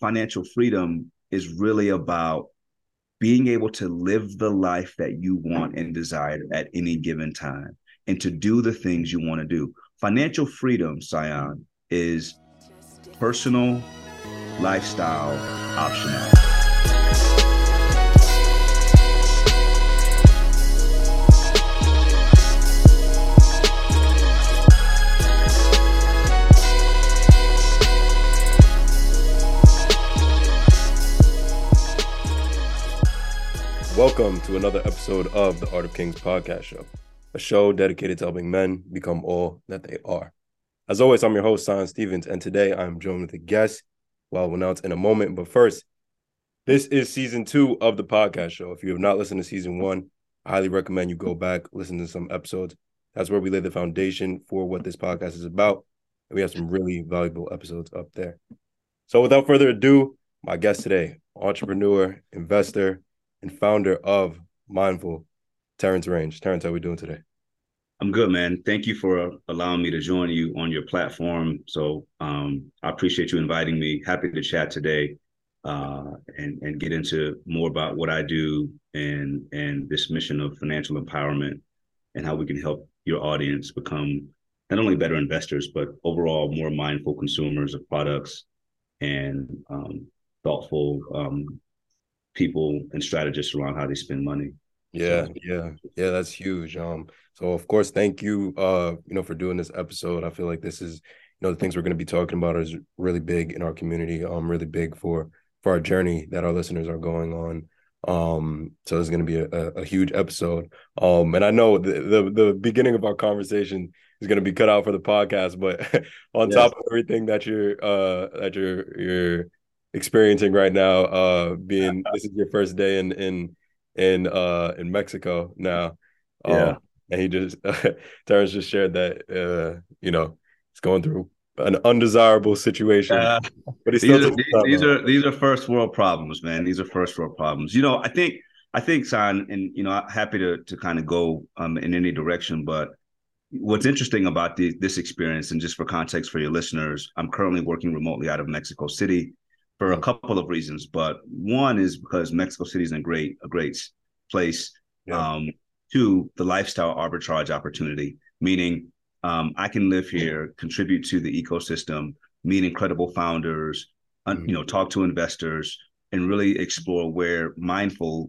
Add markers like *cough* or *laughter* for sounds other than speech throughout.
financial freedom is really about being able to live the life that you want and desire at any given time and to do the things you want to do. Financial freedom, Tsion, is personal lifestyle optionality. Welcome to another episode of the Art of Kings podcast show, a show dedicated to helping men become all that they are. As always, I'm your host, Tsion Stevens, and today I'm joined with a guest who I'll announce in a moment. But first, this is season two of the podcast show. If you have not listened to season one, I highly recommend you go back, listen to some episodes. That's where we lay the foundation for what this podcast is about. And we have some really valuable episodes up there. So without further ado, my guest today, entrepreneur, investor, and founder of Myndful, Terrance Range. Terrance, how are we doing today? I'm good, man. Thank you for allowing me to join you on your platform. So um, I appreciate you inviting me. Happy to chat today uh, and and get into more about what I do and and this mission of financial empowerment and how we can help your audience become not only better investors but overall more mindful consumers of products and um, thoughtful um, people and strategists around how they spend money. Yeah, yeah, yeah, that's huge. Um, so of course, thank you, uh, you know, for doing this episode. I feel like this is, you know, the things we're going to be talking about is really big in our community. Um, really big for for our journey that our listeners are going on. Um, so it's going to be a, a, a, huge episode. Um, and I know the, the, the beginning of our conversation is going to be cut out for the podcast, but *laughs* on yes. top of everything that you're uh that you're you're experiencing right now uh being *laughs* this is your first day in in in uh in Mexico now. Yeah. Um, and he just *laughs* Terrance just shared that uh you know he's going through an undesirable situation uh, but these, are, these, these are these are first world problems man. These are first world problems. You know I think I think Tsion and you know happy to to kind of go um in any direction but what's interesting about the, this experience and just for context for your listeners i'm currently working remotely out of mexico city for a couple of reasons, but one is because Mexico City is a great a great place. Yeah. Um, two, the lifestyle arbitrage opportunity, meaning um, I can live here, contribute to the ecosystem, meet incredible founders, mm-hmm. you know, talk to investors, and really explore where Myndful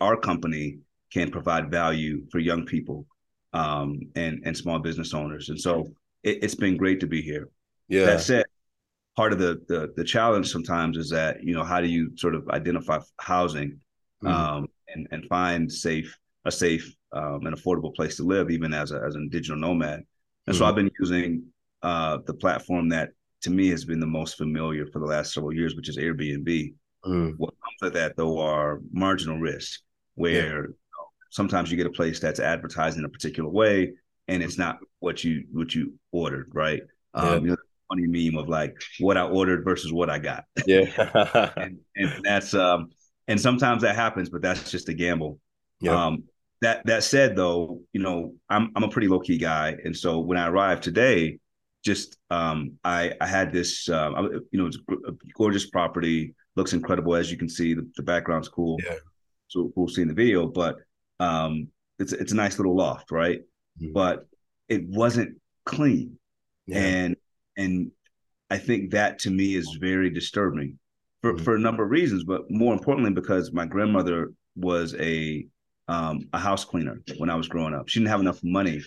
our company can provide value for young people um, and and small business owners. And so it, has been great to be here. Yeah. That said, part of the, the the challenge sometimes is that you know how do you sort of identify housing mm-hmm. um, and and find safe a safe um, and affordable place to live even as a, as a digital nomad and mm-hmm. so I've been using uh, the platform that to me has been the most familiar for the last several years which is Airbnb mm-hmm. what comes with that though are marginal risk where yeah. you know, sometimes you get a place that's advertised in a particular way and it's not what you what you ordered right um, you know, funny meme of like what I ordered versus what I got. *laughs* Yeah. and, and, that's um and sometimes that happens, but that's just a gamble. Yeah. Um that that said though, you know, I'm I'm a pretty low key guy. And so when I arrived today, just um I I had this um you know, it's a gorgeous property, looks incredible as you can see. The, the background's cool. Yeah. So we'll see in the video, but um it's it's a nice little loft, right? Mm-hmm. But it wasn't clean. Yeah. And and I think that to me is very disturbing for, mm-hmm. for a number of reasons, but more importantly because my grandmother was a um, a house cleaner when I was growing up. She didn't have enough money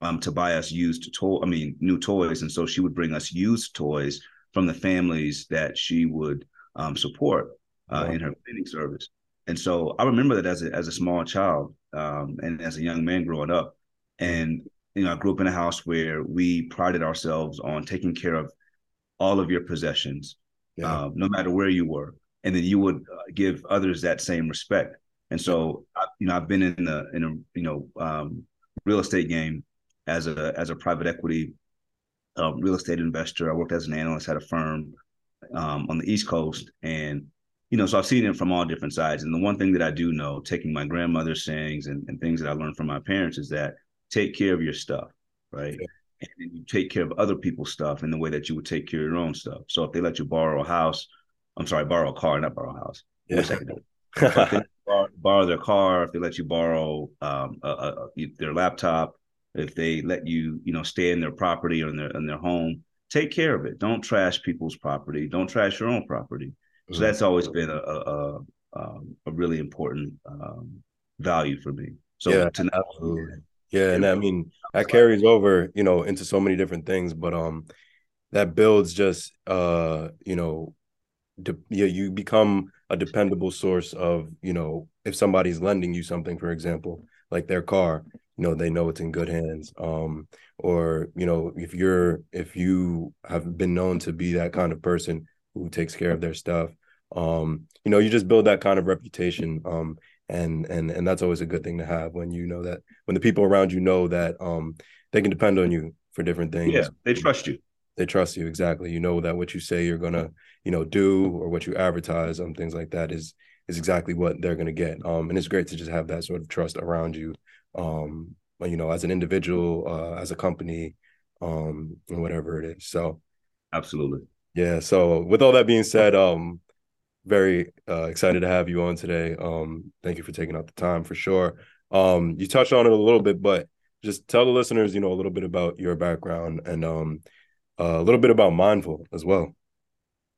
um, to buy us used toy, I mean new toys, and so she would bring us used toys from the families that she would um, support uh, wow. in her cleaning service. And so I remember that as a as a small child um, and as a young man growing up, and you know, I grew up in a house where we prided ourselves on taking care of all of your possessions, yeah. um, no matter where you were, and then you would uh, give others that same respect. And so, I, you know, I've been in the in a you know um, real estate game as a as a private equity uh, real estate investor. I worked as an analyst at a firm um, on the East Coast, and you know, so I've seen it from all different sides. And the one thing that I do know, taking my grandmother's sayings and, and things that I learned from my parents, is that take care of your stuff, right? Yeah. And then you take care of other people's stuff in the way that you would take care of your own stuff. So if they let you borrow a house I'm sorry, borrow a car, not borrow a house. Yeah. *laughs* borrow, borrow, their car, if they let you borrow um, a, a, their laptop, if they let you, you know, stay in their property or in their in their home, take care of it. Don't trash people's property. Don't trash your own property. So mm-hmm. that's always been a a, a, a really important um, value for me. So yeah, to. Yeah, and I mean that carries over, you know, into so many different things, but um that builds just uh, you know, de- yeah, you become a dependable source of, you know, if somebody's lending you something, for example, like their car, you know, they know it's in good hands. Um, or, you know, if you're if you have been known to be that kind of person who takes care of their stuff, um, you know, you just build that kind of reputation. Um, and and and that's always a good thing to have when you know that when the people around you know that um they can depend on you for different things. yeah they trust you. They trust you exactly. You know that what you say you're gonna you know do or what you advertise on things like that is is exactly what they're gonna get. Um and it's great to just have that sort of trust around you um you know as an individual uh as a company um and whatever it is. So absolutely. Yeah so with all that being said um very uh, excited to have you on today. Um, thank you for taking out the time for sure. Um, you touched on it a little bit, but just tell the listeners, you know, a little bit about your background and um, uh, a little bit about Myndful as well.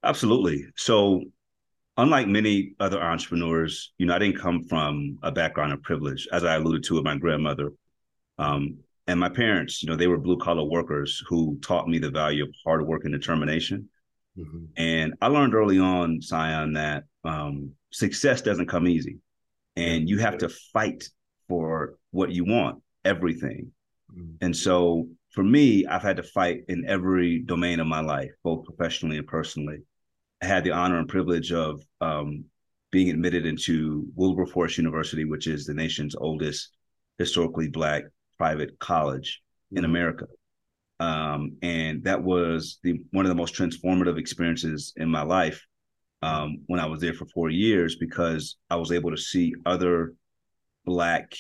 Absolutely. So, unlike many other entrepreneurs, you know, I didn't come from a background of privilege, as I alluded to with my grandmother. Um, and my parents, you know, they were blue collar workers who taught me the value of hard work and determination. Mm-hmm. And I learned early on, Tsion, that um, success doesn't come easy, and you have to fight for what you want, everything. Mm-hmm. And so, for me, I've had to fight in every domain of my life, both professionally and personally. I had the honor and privilege of um, being admitted into Wilberforce University, which is the nation's oldest historically black private college in mm-hmm. America. Um, and that was the one of the most transformative experiences in my life um, when I was there for four years because I was able to see other black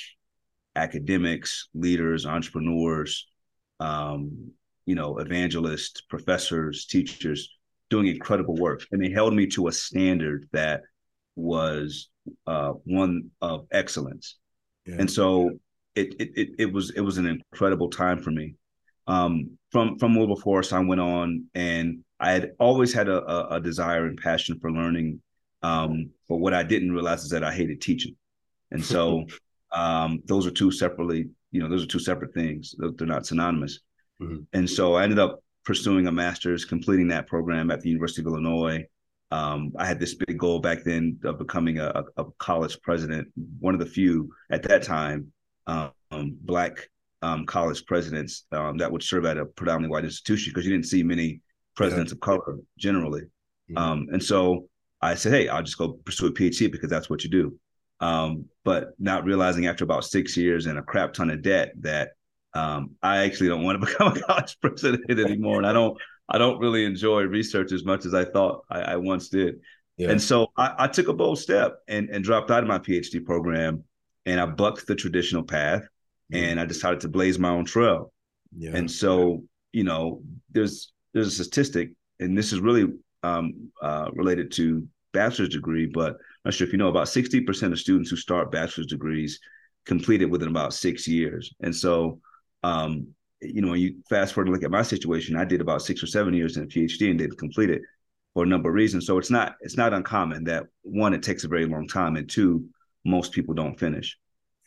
academics, leaders, entrepreneurs, um, you know, evangelists, professors, teachers doing incredible work, and they held me to a standard that was uh, one of excellence. Yeah. And so it, it it was it was an incredible time for me. Um, from from Wilberforce, I went on, and I had always had a, a, a desire and passion for learning. Um, but what I didn't realize is that I hated teaching, and so *laughs* um, those are two separately, you know, those are two separate things. They're not synonymous. Mm-hmm. And so I ended up pursuing a master's, completing that program at the University of Illinois. Um, I had this big goal back then of becoming a, a, college president, one of the few at that time um, black um, college presidents um, that would serve at a predominantly white institution because you didn't see many presidents yeah. of color generally. Mm-hmm. Um, and so I said, hey, I'll just go pursue a PhD because that's what you do. Um, but not realizing after about six years and a crap ton of debt that um, I actually don't want to *laughs* become a college president anymore, and I don't I don't really enjoy research as much as I thought I, I once did. Yeah. And so I, I, took a bold step and, and dropped out of my PhD program, and I bucked the traditional path and I decided to blaze my own trail. Yeah. And so, you know, there's there's a statistic, and this is really um, uh, related to bachelor's degree, but I'm not sure if you know about 60% of students who start bachelor's degrees complete it within about six years. And so, um, you know, when you fast forward and look at my situation, I did about six or seven years in a PhD and didn't complete it for a number of reasons. So it's not it's not uncommon that one, it takes a very long time, and two, most people don't finish.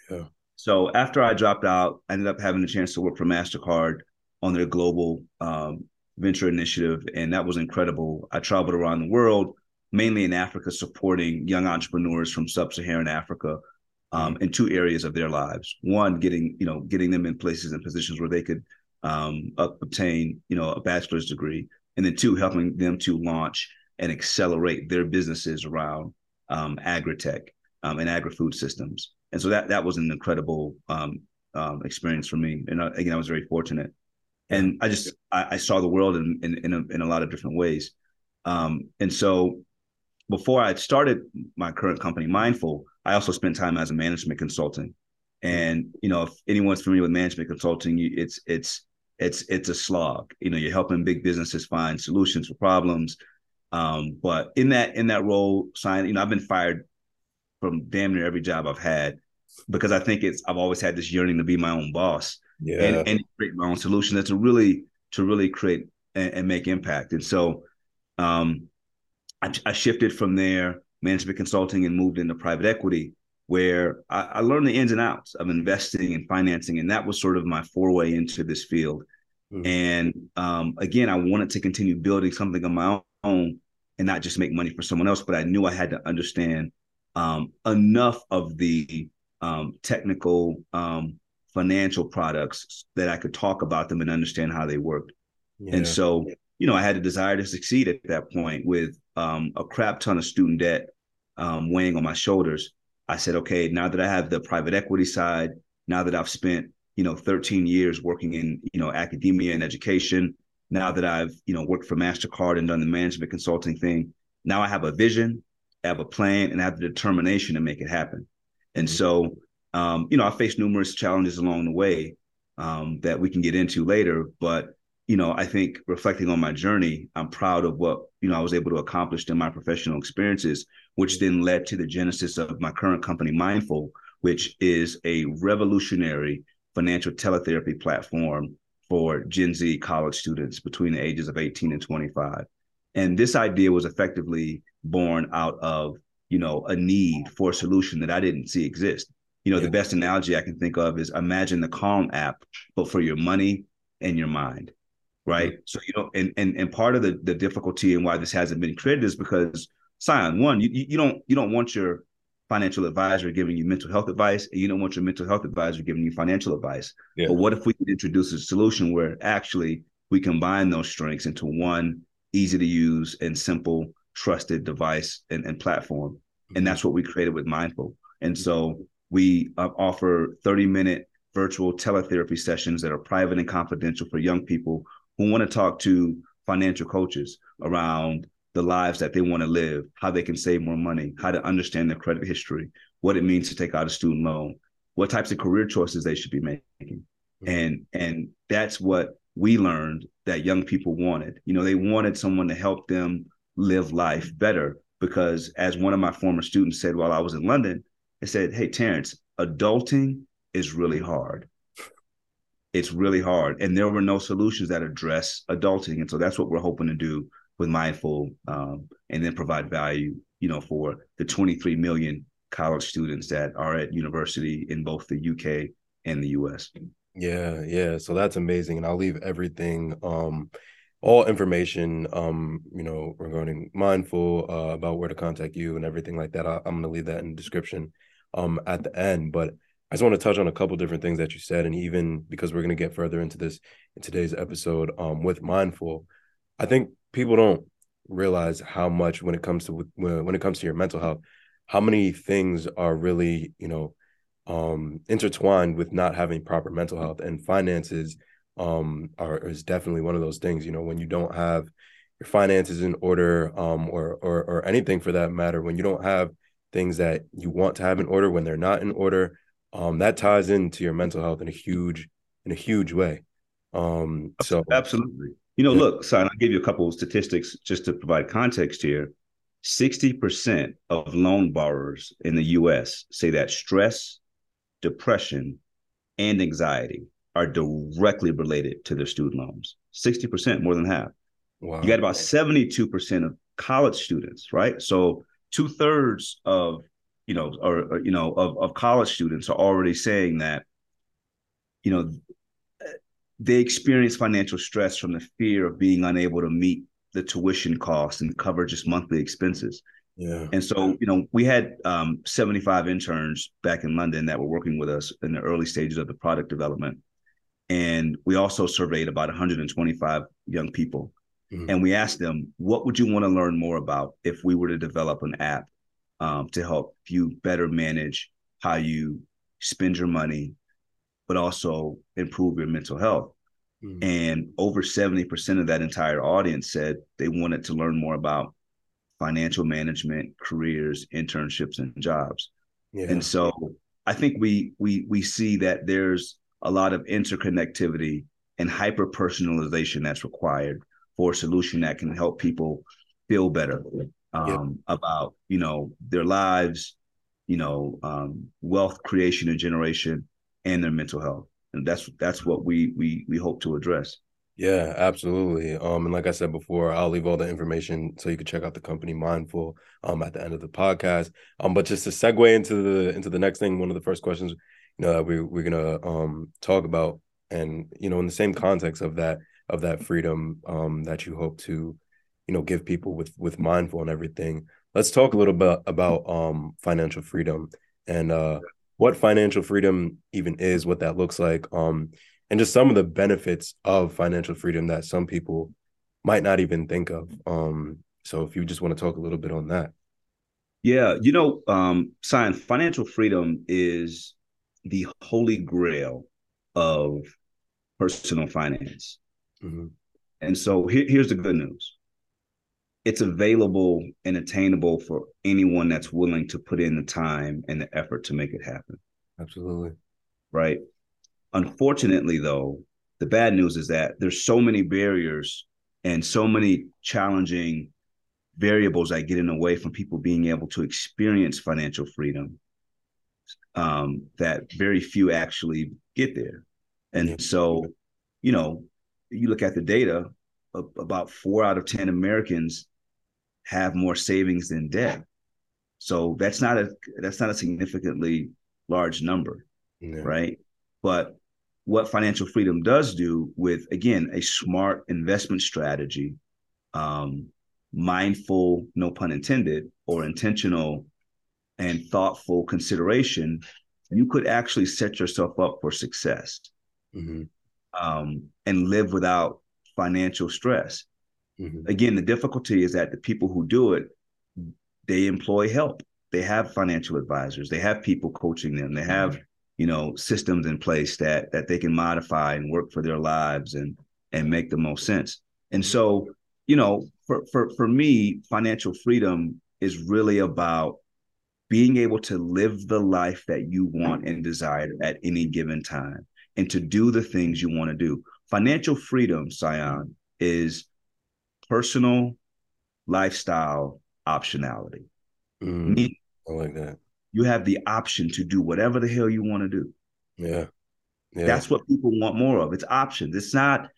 Yeah. So after I dropped out, I ended up having a chance to work for MasterCard on their global um, venture initiative. And that was incredible. I traveled around the world, mainly in Africa, supporting young entrepreneurs from sub-Saharan Africa um, in two areas of their lives. One, getting, you know, getting them in places and positions where they could um, obtain, you know, a bachelor's degree. And then two, helping them to launch and accelerate their businesses around um, agri-tech um, and agri-food systems and so that that was an incredible um, um, experience for me. And again, I was very fortunate, and I just I, I saw the world in in in a, in a, lot of different ways. Um, and so before I started my current company, Myndful, I also spent time as a management consultant. And you know, if anyone's familiar with management consulting, it's it's it's it's a slog. You know, you're helping big businesses find solutions for problems. Um, but in that in that role, Tsion, you know, I've been fired from damn near every job I've had because I think it's I've always had this yearning to be my own boss yeah. and, and create my own solution that to really to really create and, and make impact. And so um, I, I, shifted from there, management consulting, and moved into private equity, where I, I, learned the ins and outs of investing and financing, and that was sort of my foray into this field. Mm-hmm. And um, again, I wanted to continue building something of my own and not just make money for someone else, but I knew I had to understand um, enough of the um, technical um, financial products that I could talk about them and understand how they worked. Yeah. And so, you know, I had a desire to succeed at that point with um, a crap ton of student debt um, weighing on my shoulders. I said, okay, now that I have the private equity side, now that I've spent, you know, 13 years working in, you know, academia and education, now that I've, you know, worked for MasterCard and done the management consulting thing, now I have a vision, have a plan, and have the determination to make it happen. And mm-hmm. so, um, you know, I faced numerous challenges along the way um, that we can get into later. But, you know, I think reflecting on my journey, I'm proud of what, you know, I was able to accomplish in my professional experiences, which then led to the genesis of my current company, Myndful, which is a revolutionary financial teletherapy platform for Gen Z college students between the ages of 18 and 25. And this idea was effectively born out of you know a need for a solution that I didn't see exist. You know, yeah. the best analogy I can think of is imagine the Calm app, but for your money and your mind, right? Mm-hmm. So you know, and and and part of the the difficulty and why this hasn't been created is because Tsion one, you you don't you don't want your financial advisor giving you mental health advice, and you don't want your mental health advisor giving you financial advice. Yeah. But what if we could introduce a solution where actually we combine those strengths into one easy to use and simple trusted device and, and platform. And mm-hmm. that's what we created with Myndful. And so we uh, offer 30 minute virtual teletherapy sessions that are private and confidential for young people who want to talk to financial coaches around the lives that they want to live, how they can save more money, how to understand their credit history, what it means to take out a student loan, what types of career choices they should be making. Mm-hmm. And and that's what we learned that young people wanted. You know, they wanted someone to help them live life better. Because as one of my former students said while I was in London, they said, Hey, Terrance, adulting is really hard. It's really hard. And there were no solutions that address adulting. And so that's what we're hoping to do with Myndful um, and then provide value, you know, for the 23 million college students that are at university in both the UK and the US. Yeah, yeah. So that's amazing. And I'll leave everything um all information, um, you know, regarding Myndful uh, about where to contact you and everything like that. I, am going to leave that in the description um, at the end. But I just want to touch on a couple different things that you said, and even because we're going to get further into this in today's episode um, with Myndful, I think people don't realize how much when it comes to when it comes to your mental health, how many things are really you know um, intertwined with not having proper mental health and finances um are is definitely one of those things you know when you don't have your finances in order um or or or anything for that matter when you don't have things that you want to have in order when they're not in order um that ties into your mental health in a huge in a huge way. Um so absolutely. You know yeah. look son i'll give you a couple of statistics just to provide context here. 60% of loan borrowers in the us say that stress depression and anxiety are directly related to their student loans 60% more than half wow. you got about 72% of college students right so two-thirds of you know or, or you know of, of college students are already saying that you know they experience financial stress from the fear of being unable to meet the tuition costs and cover just monthly expenses yeah. And so, you know, we had um, 75 interns back in London that were working with us in the early stages of the product development. And we also surveyed about 125 young people. Mm-hmm. And we asked them, what would you want to learn more about if we were to develop an app um, to help you better manage how you spend your money, but also improve your mental health? Mm-hmm. And over 70% of that entire audience said they wanted to learn more about financial management, careers, internships, and jobs. Yeah. And so I think we we we see that there's a lot of interconnectivity and hyper personalization that's required for a solution that can help people feel better um, about you know their lives, you know, um, wealth creation and generation, and their mental health, and that's that's what we we we hope to address. Yeah, absolutely. Um, and like I said before, I'll leave all the information so you can check out the company Myndful um at the end of the podcast. Um, but just to segue into the into the next thing, one of the first questions, you know, that we we're gonna um talk about, and you know, in the same context of that of that freedom um that you hope to, you know, give people with with Myndful and everything. Let's talk a little bit about um financial freedom and uh what financial freedom even is, what that looks like. Um and just some of the benefits of financial freedom that some people might not even think of. Um, so if you just want to talk a little bit on that. Yeah, you know, um, Tsion financial freedom is the holy grail of personal finance. Mm-hmm. And so here, here's the good news. It's available and attainable for anyone that's willing to put in the time and the effort to make it happen. Absolutely. Right. Unfortunately, though, the bad news is that there's so many barriers and so many challenging variables that get in the way from people being able to experience financial freedom um, that very few actually get there. And so, you know, you look at the data, about four out of 10 Americans have more savings than debt. So that's not a that's not a significantly large number, yeah. right? But what financial freedom does do with again a smart investment strategy um, mindful no pun intended or intentional and thoughtful consideration you could actually set yourself up for success mm-hmm. um, and live without financial stress. Mm-hmm. again the difficulty is that the people who do it they employ help. They have financial advisors. They have people coaching them. They have mm-hmm. you know systems in place that that they can modify and work for their lives and and make the most sense. And so you know for for for me financial freedom is really about being able to live the life that you want and desire at any given time and to do the things you want to do financial freedom Tsion is personal lifestyle optionality mm, i like that you have the option to do whatever the hell you want to do. Yeah. yeah. That's what people want more of. It's options. It's not,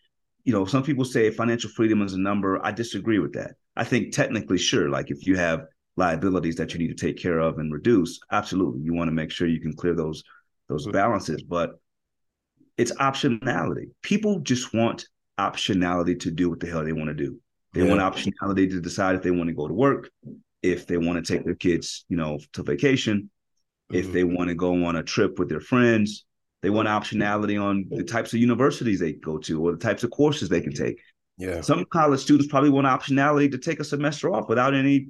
you know, some people say financial freedom is a number. I disagree with that. I think technically, sure, like if you have liabilities that you need to take care of and reduce, absolutely. You want to make sure you can clear those those balances, but it's optionality. People just want optionality to do what the hell they want to do. They yeah. want optionality to decide if they want to go to work if they want to take their kids, you know, to vacation, mm-hmm. if they want to go on a trip with their friends, they want optionality on the types of universities they go to or the types of courses they can take. Yeah. Some college students probably want optionality to take a semester off without any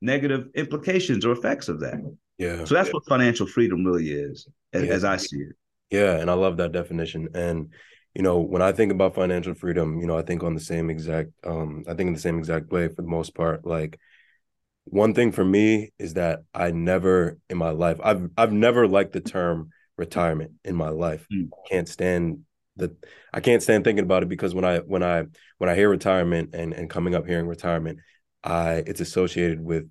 negative implications or effects of that. Yeah. So that's what financial freedom really is, as, yeah. as I see it. Yeah, and I love that definition. And you know, when I think about financial freedom, you know, I think on the same exact um I think in the same exact way for the most part like one thing for me is that I never in my life I've I've never liked the term retirement in my life. Mm. Can't stand the I can't stand thinking about it because when I when I when I hear retirement and and coming up hearing retirement, I it's associated with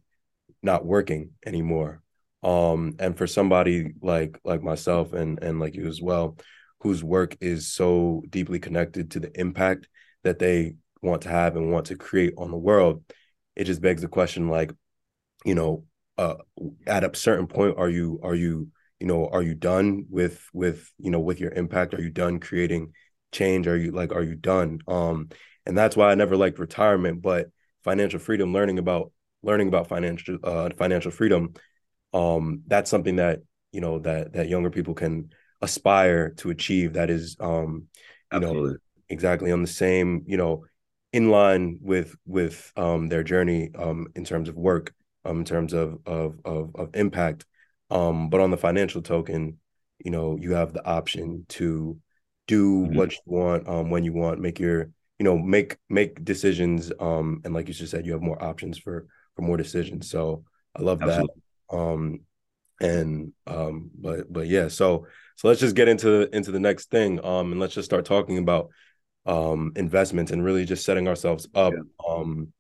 not working anymore. Um and for somebody like like myself and and like you as well whose work is so deeply connected to the impact that they want to have and want to create on the world it just begs the question like you know uh at a certain point are you are you you know are you done with with you know with your impact? Are you done creating change? Are you like are you done? Um and that's why i never liked retirement but financial freedom learning about learning about financial uh financial freedom um that's something that you know that that younger people can aspire to achieve that is um you Absolutely. know exactly on the same you know in line with with um their journey um in terms of work um, in terms of of of, of impact. Um, but on the financial token, you know, you have the option to do mm-hmm. what you want um, when you want, make your you know make make decisions. Um, and like you just said, you have more options for for more decisions. So I love Absolutely. that. Um, and um, but but yeah, so so let's just get into into the next thing. Um, and let's just start talking about um investments and really just setting ourselves up yeah. um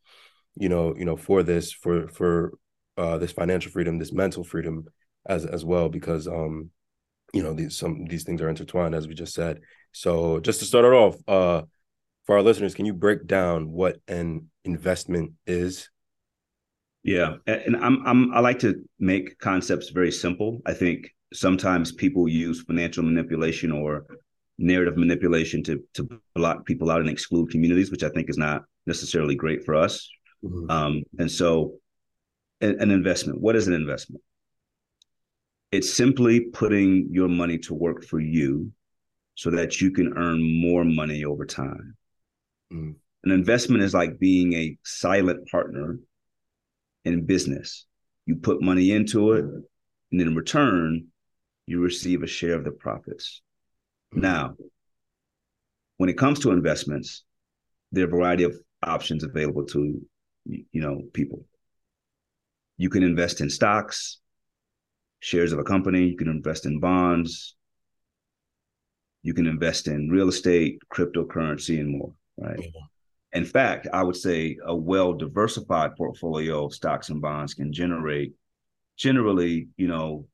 you know, you know, for this, for for uh, this financial freedom, this mental freedom as as well, because um, you know, these some these things are intertwined, as we just said. So just to start it off, uh, for our listeners, can you break down what an investment is? Yeah, and I'm I'm I like to make concepts very simple. I think sometimes people use financial manipulation or narrative manipulation to to block people out and exclude communities, which I think is not necessarily great for us. Mm-hmm. Um, and so, an, an investment. What is an investment? It's simply putting your money to work for you, so that you can earn more money over time. Mm. An investment is like being a silent partner in business. You put money into it, and in return, you receive a share of the profits. Mm-hmm. Now, when it comes to investments, there are a variety of options available to you know people. You can invest in stocks, shares of a company. You can invest in bonds. You can invest in real estate, cryptocurrency, and more. Right. Mm-hmm. In fact, I would say a well diversified portfolio of stocks and bonds can generate generally, you know,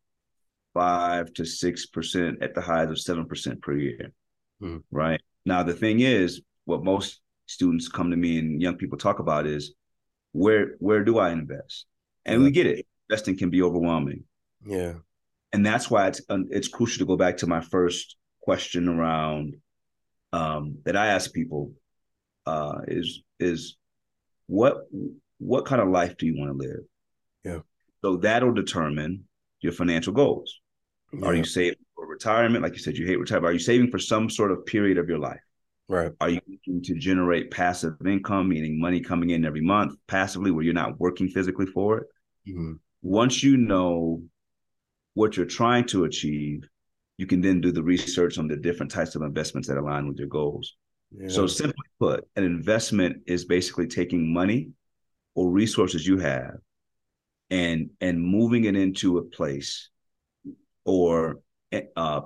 five to six percent at the highs of seven percent per year. Mm. Right. Now the thing is, what most students come to me and young people talk about is where where do I invest? And yeah. we get it. Investing can be overwhelming. Yeah. And that's why it's it's crucial to go back to my first question around um, that I ask people uh, is is what what kind of life do you want to live? Yeah. So that'll determine your financial goals. Yeah. Are you saving for retirement? Like you said, you hate retirement. Are you saving for some sort of period of your life? Right. Are you looking to generate passive income, meaning money coming in every month passively where you're not working physically for it? Mm-hmm. Once you know what you're trying to achieve, you can then do the research on the different types of investments that align with your goals. Yeah. So, simply put, an investment is basically taking money or resources you have and and moving it into a place or uh,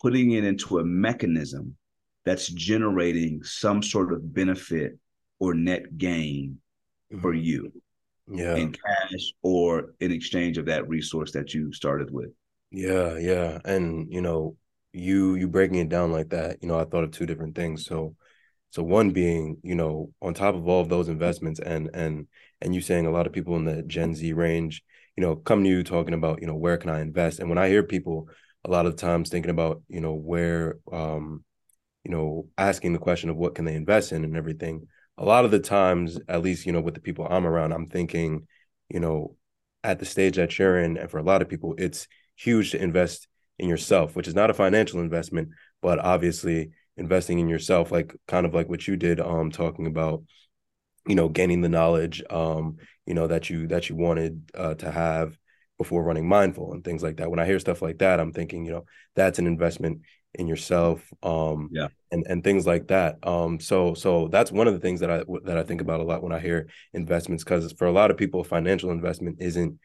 putting it into a mechanism that's generating some sort of benefit or net gain mm-hmm. for you yeah in cash or in exchange of that resource that you started with yeah yeah and you know you you breaking it down like that you know i thought of two different things so so one being you know on top of all of those investments and and and you saying a lot of people in the gen z range you know, come to you talking about, you know, where can I invest? And when I hear people a lot of times thinking about, you know, where, um, you know, asking the question of what can they invest in and everything, a lot of the times, at least, you know, with the people I'm around, I'm thinking, you know, at the stage that you're in, and for a lot of people, it's huge to invest in yourself, which is not a financial investment, but obviously investing in yourself, like kind of like what you did, um, talking about, you know, gaining the knowledge, um, you know that you that you wanted uh, to have before running Myndful and things like that. When i hear stuff like that i'm thinking you know that's an investment in yourself um yeah. and and things like that. Um so so that's one of the things that i that i think about a lot when i hear investments because for a lot of people financial investment isn't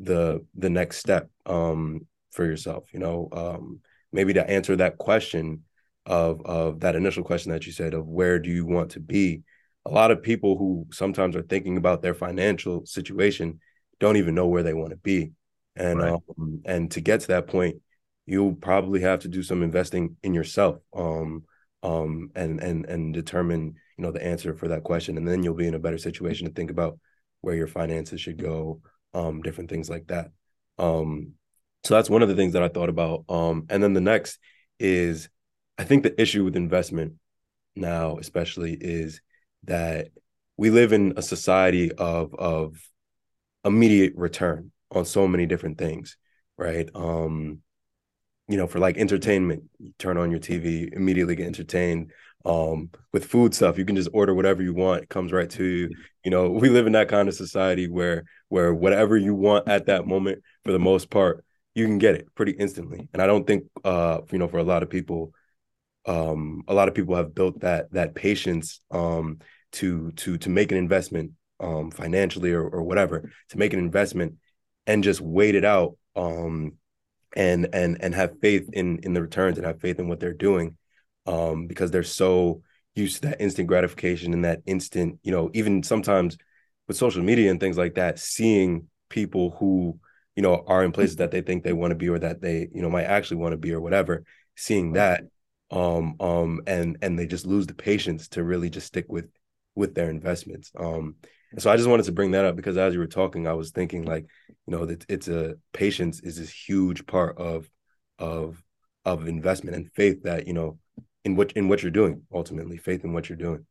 the the next step um for yourself you know um maybe to answer that question of of that initial question that you said of where do you want to be a lot of people who sometimes are thinking about their financial situation don't even know where they want to be. And right. um, and to get to that point you'll probably have to do some investing in yourself um um and and and determine you know the answer for that question. And then you'll be in a better situation to think about where your finances should go um different things like that. Um so that's one of the things that I thought about um and then the next is I think the issue with investment now especially is that we live in a society of of immediate return on so many different things, right? Um, you know, for like entertainment, you turn on your TV, immediately get entertained. Um, with food stuff, you can just order whatever you want, it comes right to you. You know, we live in that kind of society where where whatever you want at that moment, for the most part, you can get it pretty instantly. And I don't think uh, you know, for a lot of people, um, a lot of people have built that that patience um, to to to make an investment um, financially or, or whatever to make an investment and just wait it out um, and and and have faith in in the returns and have faith in what they're doing um, because they're so used to that instant gratification and that instant you know even sometimes with social media and things like that, seeing people who you know are in places that they think they want to be or that they you know might actually want to be or whatever, seeing that, um, um, and and they just lose the patience to really just stick with with their investments. Um, and so I just wanted to bring that up because as you were talking, I was thinking like, you know, that it's a patience is this huge part of of of investment and faith that you know in what in what you're doing ultimately faith in what you're doing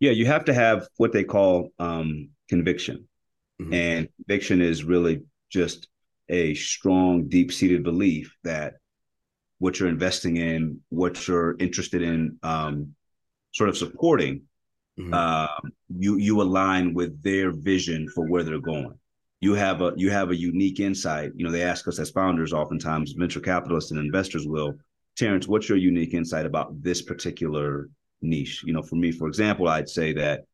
yeah you have to have what they call um conviction mm-hmm. and conviction is really just a strong deep-seated belief that what you're investing in what you're interested in um sort of supporting mm-hmm. uh, you you align with their vision for where they're going. You have a you have a unique insight. You know they ask us as founders oftentimes venture capitalists and investors will Terrance what's your unique insight about this particular niche? You know for me for example i'd say that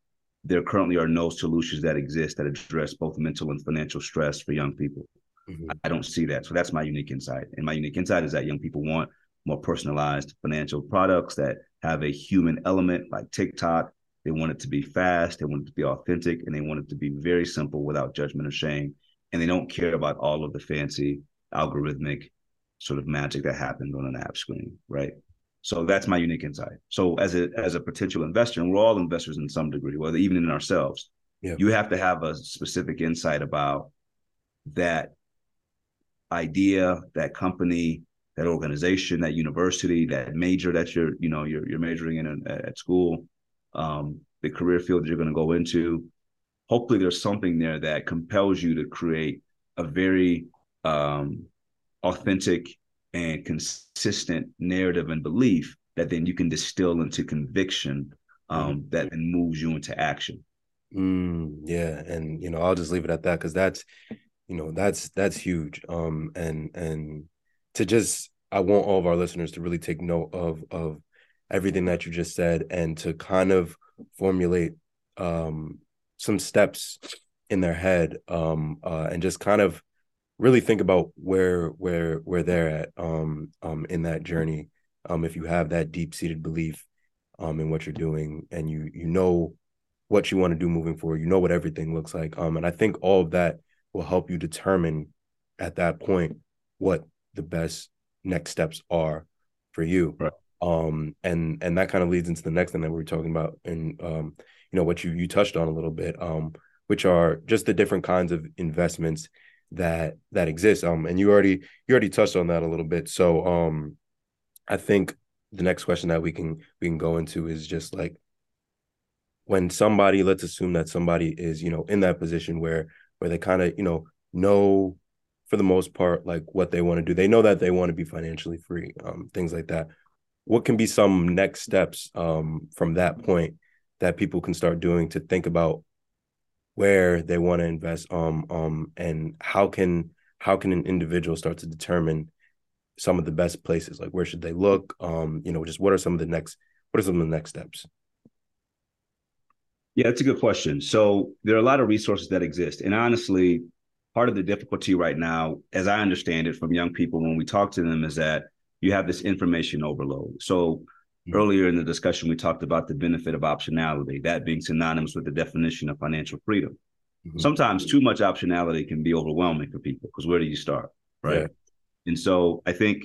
there currently are no solutions that exist that address both mental and financial stress for young people mm-hmm. i don't see that so that's my unique insight and my unique insight is that young people want more personalized financial products that have a human element like tiktok they want it to be fast, they want it to be authentic, and they want it to be very simple without judgment or shame. And they don't care about all of the fancy algorithmic sort of magic that happens on an app screen, right? So that's my unique insight. So as a as a potential investor, and we're all investors in some degree, whether even in ourselves, yeah. you have to have a specific insight about that idea, that company, that organization, that university, that major that you're, you know, you're you're majoring in at school, um, the career field that you're going to go into. Hopefully, there's something there that compels you to create a very um, authentic and consistent narrative and belief that then you can distill into conviction um, mm-hmm. that then moves you into action. Mm, yeah, and you know, I'll just leave it at that because that's, you know, that's that's huge. Um, and and to just, I want all of our listeners to really take note of of everything that you just said and to kind of formulate um, some steps in their head um, uh, and just kind of really think about where where where they're at um, um, in that journey. Um, if you have that deep seated belief um, in what you're doing and you you know what you want to do moving forward, you know what everything looks like. Um, and I think all of that will help you determine at that point what the best next steps are for you. Right um and and that kind of leads into the next thing that we were talking about and um you know what you you touched on a little bit um which are just the different kinds of investments that that exists. um and you already you already touched on that a little bit. So um i think the next question that we can we can go into is just like when somebody let's assume that somebody is you know in that position where where they kind of you know know for the most part like what they want to do. They know that they want to be financially free um things like that. What can be some next steps um, from that point that people can start doing to think about where they want to invest um um and how can how can an individual start to determine some of the best places like where should they look um you know just what are some of the next what are some of the next steps yeah that's a good question so there are a lot of resources that exist and honestly part of the difficulty right now as i understand it from young people when we talk to them is that you have this information overload. So. Earlier in the discussion, we talked about the benefit of optionality, that being synonymous with the definition of financial freedom. Mm-hmm. Sometimes too much optionality can be overwhelming for people because where do you start? Right. Yeah. And so I think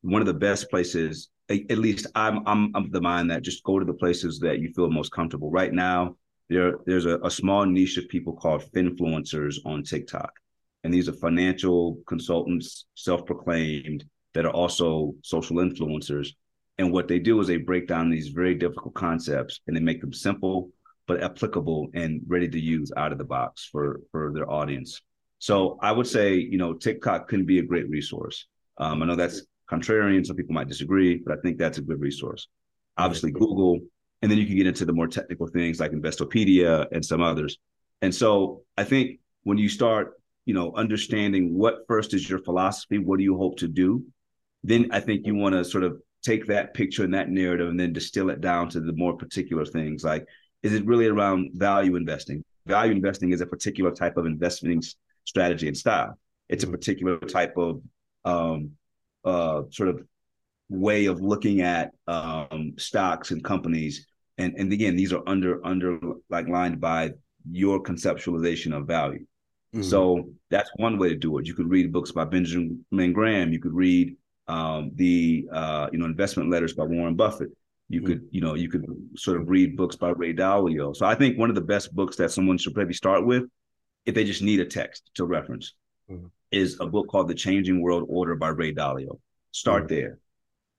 one of the best places, at least I'm I'm of the mind that just go to the places that you feel most comfortable. Right now, there there's a, a small niche of people called finfluencers on TikTok. And these are financial consultants, self-proclaimed, that are also social influencers. And what they do is they break down these very difficult concepts and they make them simple but applicable and ready to use out of the box for for their audience. So I would say, you know, TikTok can be a great resource. Um, I know that's contrarian; some people might disagree, but I think that's a good resource. Obviously, Google, and then you can get into the more technical things like Investopedia and some others. And so I think when you start, you know, understanding what first is your philosophy, what do you hope to do, then I think you want to sort of take that picture and that narrative and then distill it down to the more particular things. Like, is it really around value investing? Value investing is a particular type of investing strategy and style. It's a particular type of um, uh, sort of way of looking at um, stocks and companies. And, and again, these are under under like lined by your conceptualization of value. Mm-hmm. So that's one way to do it. You could read books by Benjamin Graham. You could read um, the uh, you know investment letters by Warren Buffett. You mm-hmm. could you know you could sort of read books by Ray Dalio. So I think one of the best books that someone should probably start with, if they just need a text to reference, mm-hmm. is a book called The Changing World Order by Ray Dalio. Start mm-hmm. there.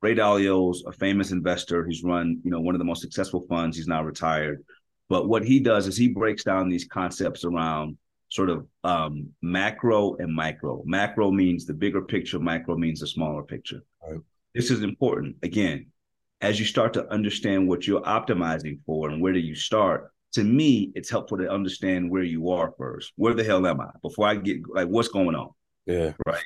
Ray Dalio's a famous investor. He's run you know one of the most successful funds. He's now retired. But what he does is he breaks down these concepts around sort of um, macro and micro. Macro means the bigger picture, micro means the smaller picture. Right. This is important. Again, as you start to understand what you're optimizing for and where do you start, to me, it's helpful to understand where you are first. Where the hell am I before I get like what's going on? Yeah. Right.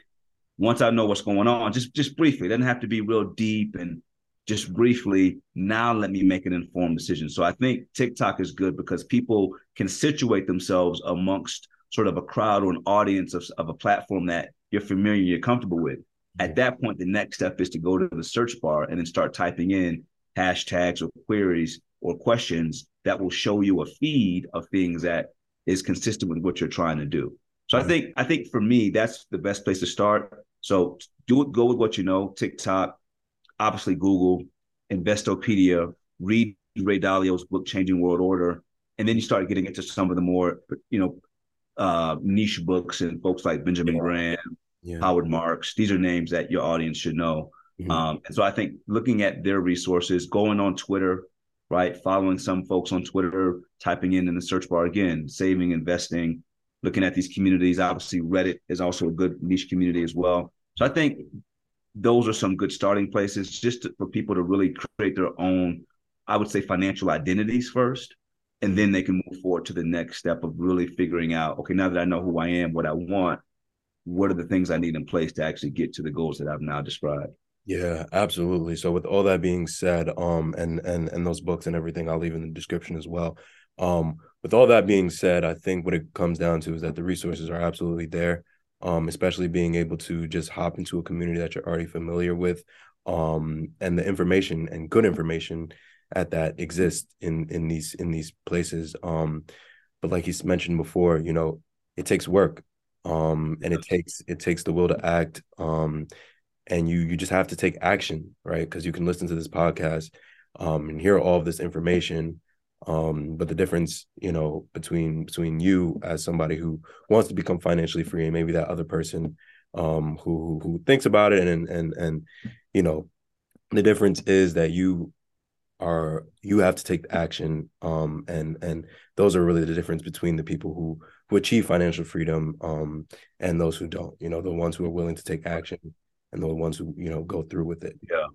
Once I know what's going on, just just briefly, it doesn't have to be real deep and just briefly, now let me make an informed decision. So I think TikTok is good because people can situate themselves amongst sort of a crowd or an audience of, of a platform that you're familiar, you're comfortable with. Mm-hmm. At that point, the next step is to go to the search bar and then start typing in hashtags or queries or questions that will show you a feed of things that is consistent with what you're trying to do. So I mm-hmm. think I think for me that's the best place to start. So do it, go with what you know. TikTok, obviously Google, Investopedia, read Ray Dalio's book Changing World Order, and then you start getting into some of the more you know uh, niche books and folks like Benjamin. Graham, yeah. Howard Marks. These are names that your audience should know. Mm-hmm. Um, and so I think looking at their resources, going on Twitter, right, following some folks on Twitter, typing in in the search bar again, saving, investing, looking at these communities. Obviously, Reddit is also a good niche community as well. So I think those are some good starting places just to, for people to really create their own, I would say, financial identities first and then they can move forward to the next step of really figuring out okay now that i know who i am what i want what are the things i need in place to actually get to the goals that i've now described? Yeah absolutely. So with all that being said um and and and those books and everything i'll leave in the description as well. Um with all that being said i think what it comes down to is that the resources are absolutely there um especially being able to just hop into a community that you're already familiar with um and the information and good information at that exist in in these in these places. Um but like he's mentioned before you know it takes work um and it takes it takes the will to act um and you you just have to take action right? Because you can listen to this podcast um and hear all of this information um but the difference you know between between you as somebody who wants to become financially free and maybe that other person um who who thinks about it and and and you know the difference is that you are you have to take action um and and those are really the difference between the people who who achieve financial freedom um and those who don't you know the ones who are willing to take action and the ones who you know go through with it. Yeah.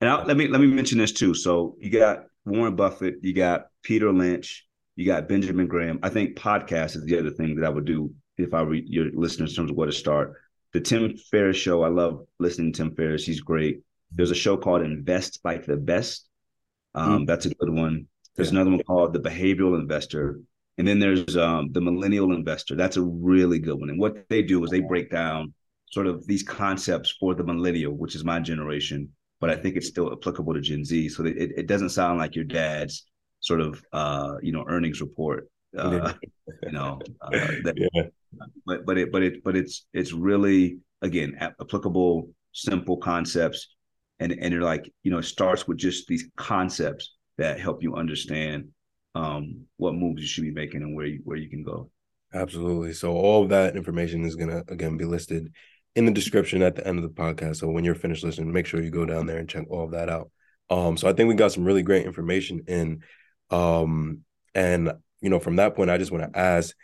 And I'll, let me let me mention this too. So you got warren buffett you got peter lynch you got benjamin graham. I think podcast is the other thing that i would do if i read your listeners in terms of where to start. The tim ferriss show i love listening to tim ferriss. He's great. There's a show called invest like the best um, mm That's a good one. There's yeah. another one called The Behavioral Investor. And then there's um, The Millennial Investor. That's a really good one. And what they do is they break down sort of these concepts for the millennial, which is my generation, but I think it's still applicable to Gen Z. So it, it doesn't sound like your dad's sort of, uh, you know, earnings report. Uh, you know, *laughs* uh, that, yeah. but but it but it but it's it's really again applicable, simple concepts and and you're like you know it starts with just these concepts that help you understand um, what moves you should be making and where you where you can go. Absolutely. So all that information is gonna again be listed in the description at the end of the podcast. So when you're finished listening, make sure you go down there and check all of that out. Um, so I think we got some really great information in. Um, and you know, from that point, I just want to ask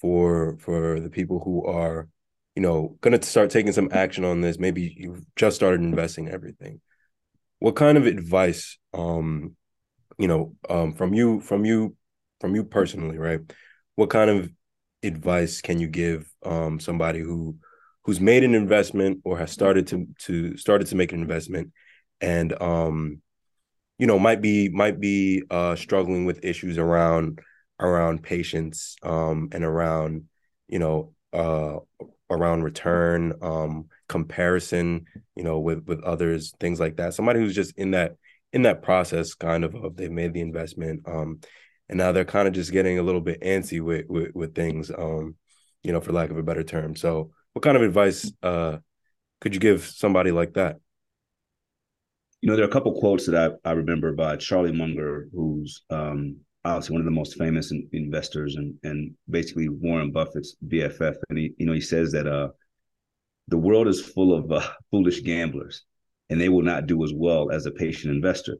for for the people who are you know, going to start taking some action on this, maybe you've just started investing everything. What kind of advice, um, you know, um, from you, from you, from you personally, right? What kind of advice can you give um somebody who who's made an investment or has started to to started to make an investment and um you know might be might be uh struggling with issues around around patience um and around you know uh around return, um, comparison, you know, with with others, things like that. Somebody who's just in that in that process, kind of of they've made the investment, um, and now they're kind of just getting a little bit antsy with, with with things um you know for lack of a better term so what kind of advice uh could you give somebody like that you know there are a couple quotes that i, I remember by charlie munger who's um obviously one of the most famous in, investors and and basically warren buffett's bff and he you know he says that uh the world is full of uh, *laughs* foolish gamblers and they will not do as well as a patient investor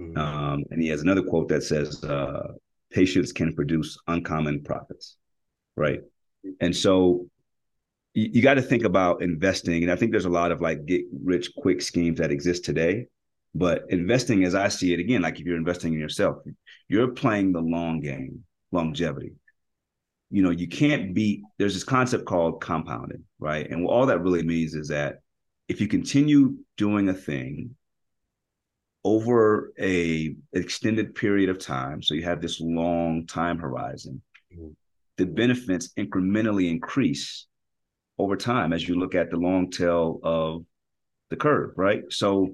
Mm-hmm. Um, and he has another quote that says, uh, "Patience can produce uncommon profits." Right, and so you, you got to think about investing. And I think there's a lot of like get rich quick schemes that exist today. But investing, as I see it, again, like if you're investing in yourself, you're playing the long game, longevity. You know, you can't beat. There's this concept called compounding, right? And all that really means is that if you continue doing a thing over a extended period of time so you have this long time horizon mm-hmm. the benefits incrementally increase over time as you look at the long tail of the curve right so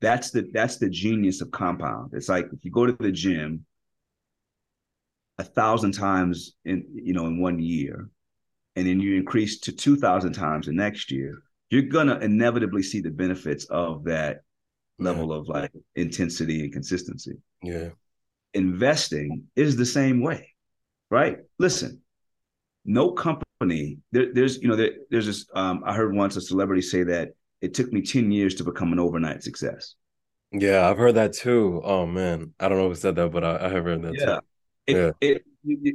that's the that's the genius of compound it's like if you go to the gym a thousand times in you know in one year and then you increase to 2000 times the next year you're gonna inevitably see the benefits of that level of like intensity and consistency. Yeah. Investing is the same way, right? Listen, no company there, there's you know there, there's this um, I heard once a celebrity say that it took me 10 years to become an overnight success. Yeah, I've heard that too. Oh man, I don't know who said that, but I, I have heard that yeah. too. It, yeah. It,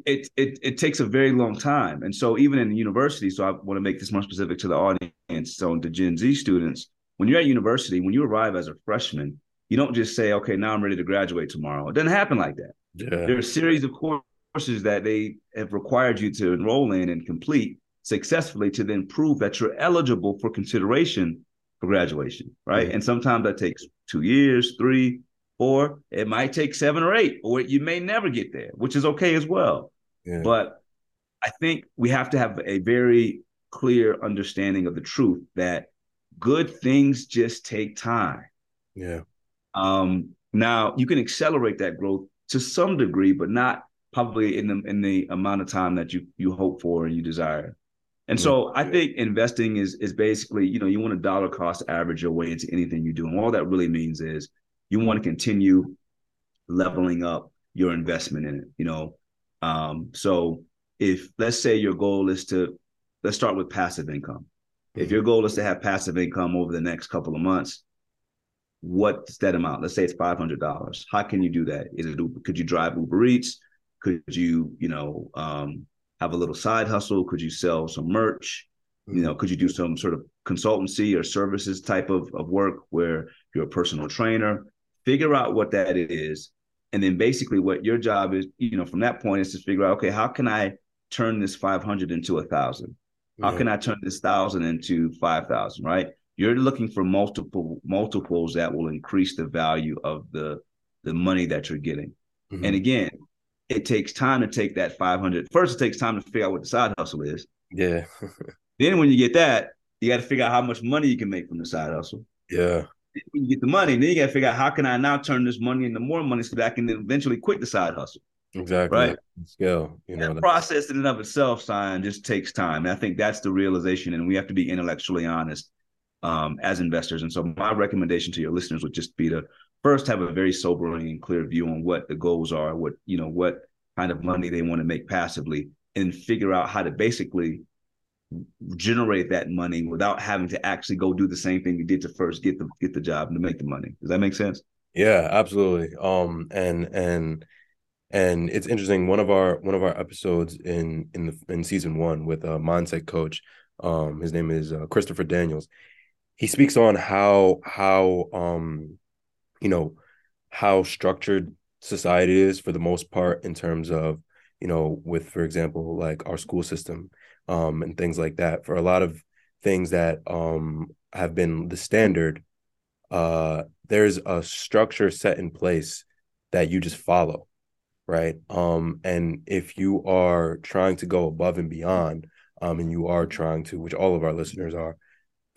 it, it, it takes a very long time. And so even in university, so I want to make this more specific to the audience, so the Gen Z students, when you're at university, when you arrive as a freshman, you don't just say, okay, now I'm ready to graduate tomorrow. It doesn't happen like that. Yeah. There are a series of courses that they have required you to enroll in and complete successfully to then prove that you're eligible for consideration for graduation, right? And sometimes that takes two years, three, or it might take seven or eight, or you may never get there, which is okay as well. Yeah. But I think we have to have a very clear understanding of the truth that good things just take time. Yeah. Um, now you can accelerate that growth to some degree, but not probably in the in the amount of time that you you hope for and you desire. And so I think investing is is basically, you know, you want to dollar cost average your way into anything you do. And all that really means is you want to continue leveling up your investment in it, you know. Um, so if let's say your goal is to let's start with passive income. If your goal is to have passive income over the next couple of months, what's that amount? Let's say it's five hundred dollars. How can you do that? Is it could you drive Uber Eats? Could you you know um, have a little side hustle? Could you sell some merch? You know, could you do some sort of consultancy or services type of, of work where you're a personal trainer? Figure out what that is. And then basically what your job is, you know, from that point is to figure out, okay, how can I turn this 500 into a thousand? How yeah. can I turn this thousand into five thousand? Right? You're looking for multiple multiples that will increase the value of the the money that you're getting. Mm-hmm. And again, it takes time to take that 500. First, it takes time to figure out what the side hustle is. Yeah. *laughs* then when you get that, you got to figure out how much money you can make from the side hustle. Yeah. When you get the money, then you got to figure out how can I now turn this money into more money so that I can eventually quit the side hustle. Exactly. Right. Scale. You know, that process in and of itself, sign just takes time. And I think that's the realization, and we have to be intellectually honest um, as investors. And so, my recommendation to your listeners would just be to first have a very sobering and clear view on what the goals are, what you know, what kind of money they want to make passively, and figure out how to basically generate that money without having to actually go do the same thing you did to first get the get the job and to make the money. Does that make sense? Yeah, absolutely. Um, and and and it's interesting one of our one of our episodes in in the in season one with a mindset coach um his name is uh, christopher daniels he speaks on how how um you know how structured society is for the most part in terms of you know with for example like our school system um and things like that. For a lot of things that um have been the standard uh there's a structure set in place that you just follow right? Um and if you are trying to go above and beyond um and you are trying to which all of our listeners are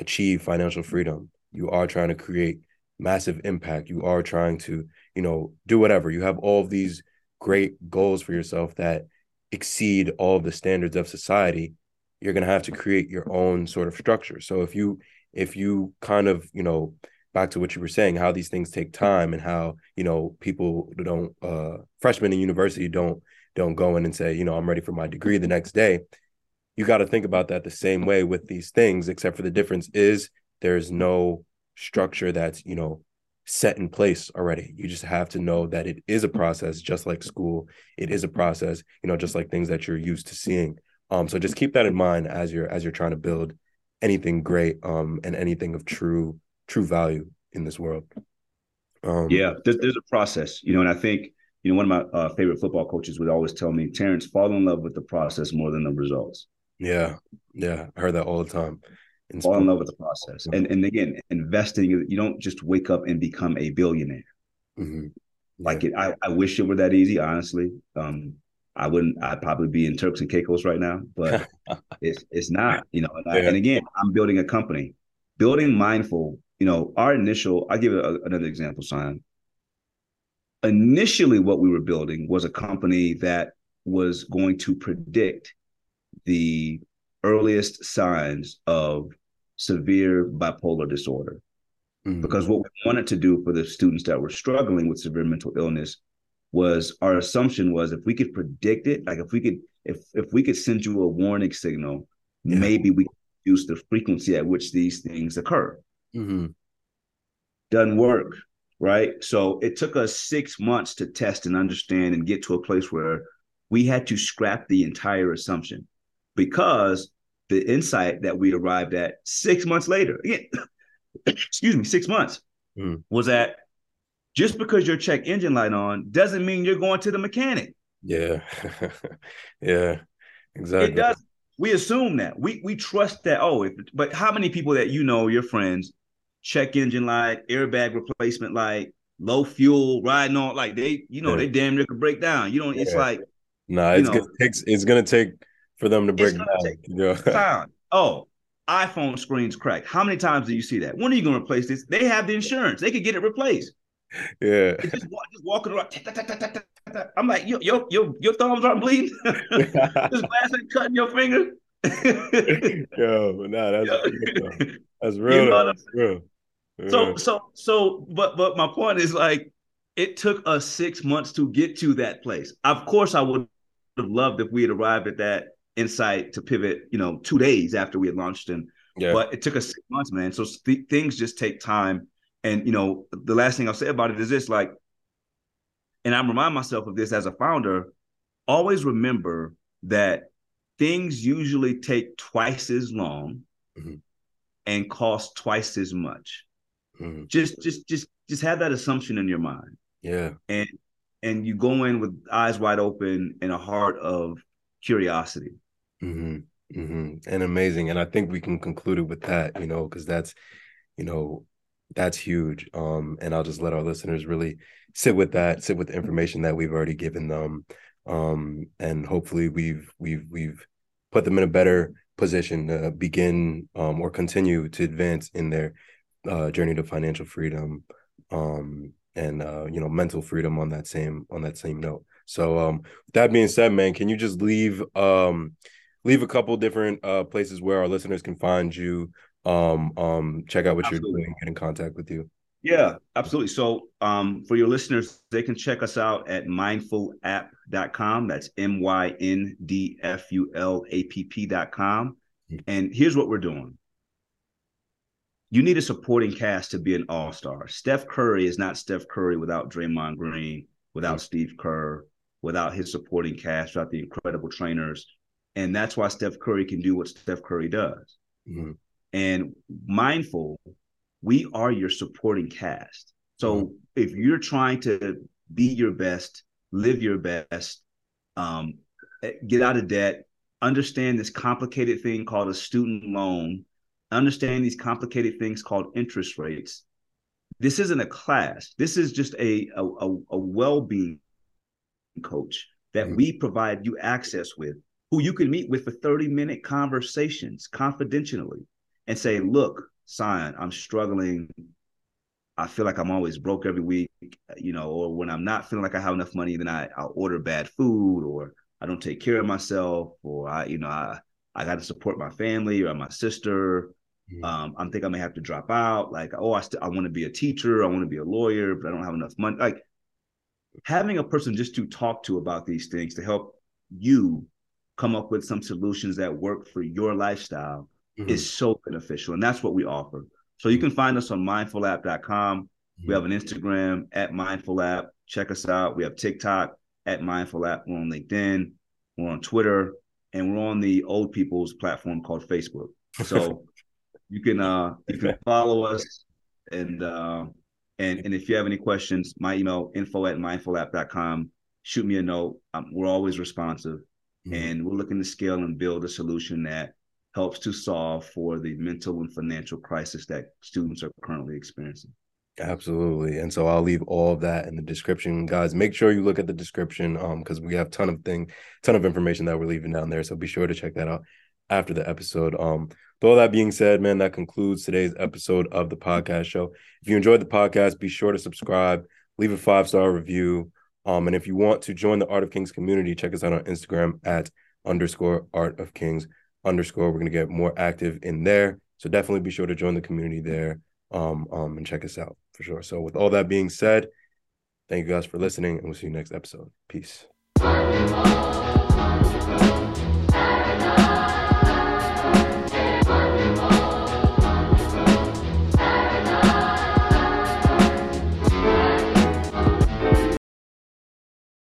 achieve financial freedom you are trying to create massive impact you are trying to you know do whatever you have all of these great goals for yourself that exceed all the standards of society, you're going to have to create your own sort of structure. So if you if you kind of, you know, back to what you were saying, how these things take time and how, you know, people don't uh freshmen in university don't don't go in and say, you know, I'm ready for my degree the next day. You got to think about that the same way with these things, except for the difference is there's no structure that's, you know, set in place already. You just have to know that it is a process, just like school. It is a process, you know, just like things that you're used to seeing. Um, so just keep that in mind as you're as you're trying to build anything great um and anything of true true value in this world. Um, yeah, there's, there's a process, you know, and I think you know one of my uh, favorite football coaches would always tell me, Terrance, fall in love with the process more than the results. Yeah, yeah, I heard that all the time fall in love with the process. And and again, investing, you don't just wake up and become a billionaire. Mm-hmm. Like it, I, I wish it were that easy, honestly. Um, I wouldn't. I'd probably be in Turks and Caicos right now, but *laughs* it's it's not. You know, and, I, and, again, I'm building a company, building Myndful. You know, our initial. I give a, another example, Tsion. Initially, what we were building was a company that was going to predict the earliest signs of severe bipolar disorder. Mm-hmm. Because what we wanted to do for the students that were struggling with severe mental illness was our assumption was if we could predict it, like if we could if if we could send you a warning signal, yeah. maybe we could reduce the frequency at which these things occur. Mm-hmm. Doesn't work, right? So it took us six months to test and understand and get to a place where we had to scrap the entire assumption because the insight that we arrived at six months later, again, *coughs* excuse me, six months, mm. was that just because your check engine light on doesn't mean you're going to the mechanic. Yeah. *laughs* yeah. Exactly. It does. We assume that. We we trust that. Oh, if, but how many people that you know, your friends, check engine light, airbag replacement light, low fuel, riding on like they, you know, yeah. they damn near could break down. You it's yeah. like no, nah, it's know, gonna take it's gonna take for them to break down. *laughs* Yeah. Time. Oh, iPhone screens cracked. How many times do you see that? When are you gonna replace this? They have the insurance. They could get it replaced. Yeah. Just, just, walking around. I'm like, your your your, your thumbs aren't bleeding. *laughs* this glass ain't cutting your finger. *laughs* Yo, nah, that's real, that's real. You know that's real. Yeah. So so so, but but my point is like, it took us six months to get to that place. Of course, I would have loved if we had arrived at that insight to pivot, you know, two days after we had launched and yeah. but it took us six months, man. So th- things just take time. And you know, the last thing I'll say about it is this: like, and I remind myself of this as a founder. Always remember that things usually take twice as long mm-hmm. and cost twice as much. Mm-hmm. Just, just, just, just have that assumption in your mind. Yeah, and and you go in with eyes wide open and a heart of curiosity. Mm-hmm. Mm-hmm. And amazing. And I think we can conclude it with that, you know, because that's, you know, that's huge. Um, and I'll just let our listeners really sit with that, sit with the information that we've already given them. Um, and hopefully we've we've we've put them in a better position to begin um, or continue to advance in their uh, journey to financial freedom um, and uh, you know mental freedom on that same on that same note. So um, that being said, man, can you just leave um, leave a couple different uh, places where our listeners can find you, um, um, check out what absolutely. you're doing, get in contact with you. Yeah, absolutely. So um, for your listeners, they can check us out at myndfulapp.com. That's M Y N D F U L A P P.com. Mm-hmm. And here's what we're doing. You need a supporting cast to be an all-star. Steph Curry is not Steph Curry without Draymond Green, without mm-hmm. Steve Kerr, without his supporting cast, without the incredible trainers. And that's why Steph Curry can do what Steph Curry does. Mm-hmm and Myndful we are your supporting cast so mm-hmm. if you're trying to be your best live your best um, eh, get out of debt understand this complicated thing called a student loan understand these complicated things called interest rates this isn't a class this is just a a, a well-being coach that mm-hmm. we provide you access with who you can meet with for 30 minute conversations confidentially and say, look, Tsion, I'm struggling. I feel like I'm always broke every week, you know, or when I'm not feeling like I have enough money, then I i order bad food or I don't take care of myself or I, you know, I I got to support my family or my sister. Mm-hmm. Um, I'm think I may have to drop out. Like, oh, I still I want to be a teacher, I want to be a lawyer, but I don't have enough money. Like having a person just to talk to about these things to help you come up with some solutions that work for your lifestyle mm-hmm. is so beneficial. And that's what we offer. So you can find us on myndfulapp.com. Mm-hmm. We have an Instagram at myndfulapp. Check us out. We have TikTok at myndfulapp. We're on LinkedIn. We're on Twitter. And we're on the old people's platform called Facebook. So *laughs* you can uh you can follow us and uh and and if you have any questions, my email info at myndfulapp.com. Shoot me a note. Um, we're always responsive. Mm-hmm. And we're looking to scale and build a solution that helps to solve for the mental and financial crisis that students are currently experiencing. Absolutely. And so I'll leave all of that in the description. Guys, make sure you look at the description um because we have ton of thing ton of information that we're leaving down there. So be sure to check that out after the episode. Um with all that being said, man, that concludes today's episode of the podcast show. If you enjoyed the podcast, be sure to subscribe, leave a five-star review. Um, and if you want to join the Art of Kings community, check us out on Instagram at underscore Art of Kings underscore. We're going to get more active in there. So definitely be sure to join the community there um, um, and check us out for sure. So with all that being said, thank you guys for listening and we'll see you next episode. Peace.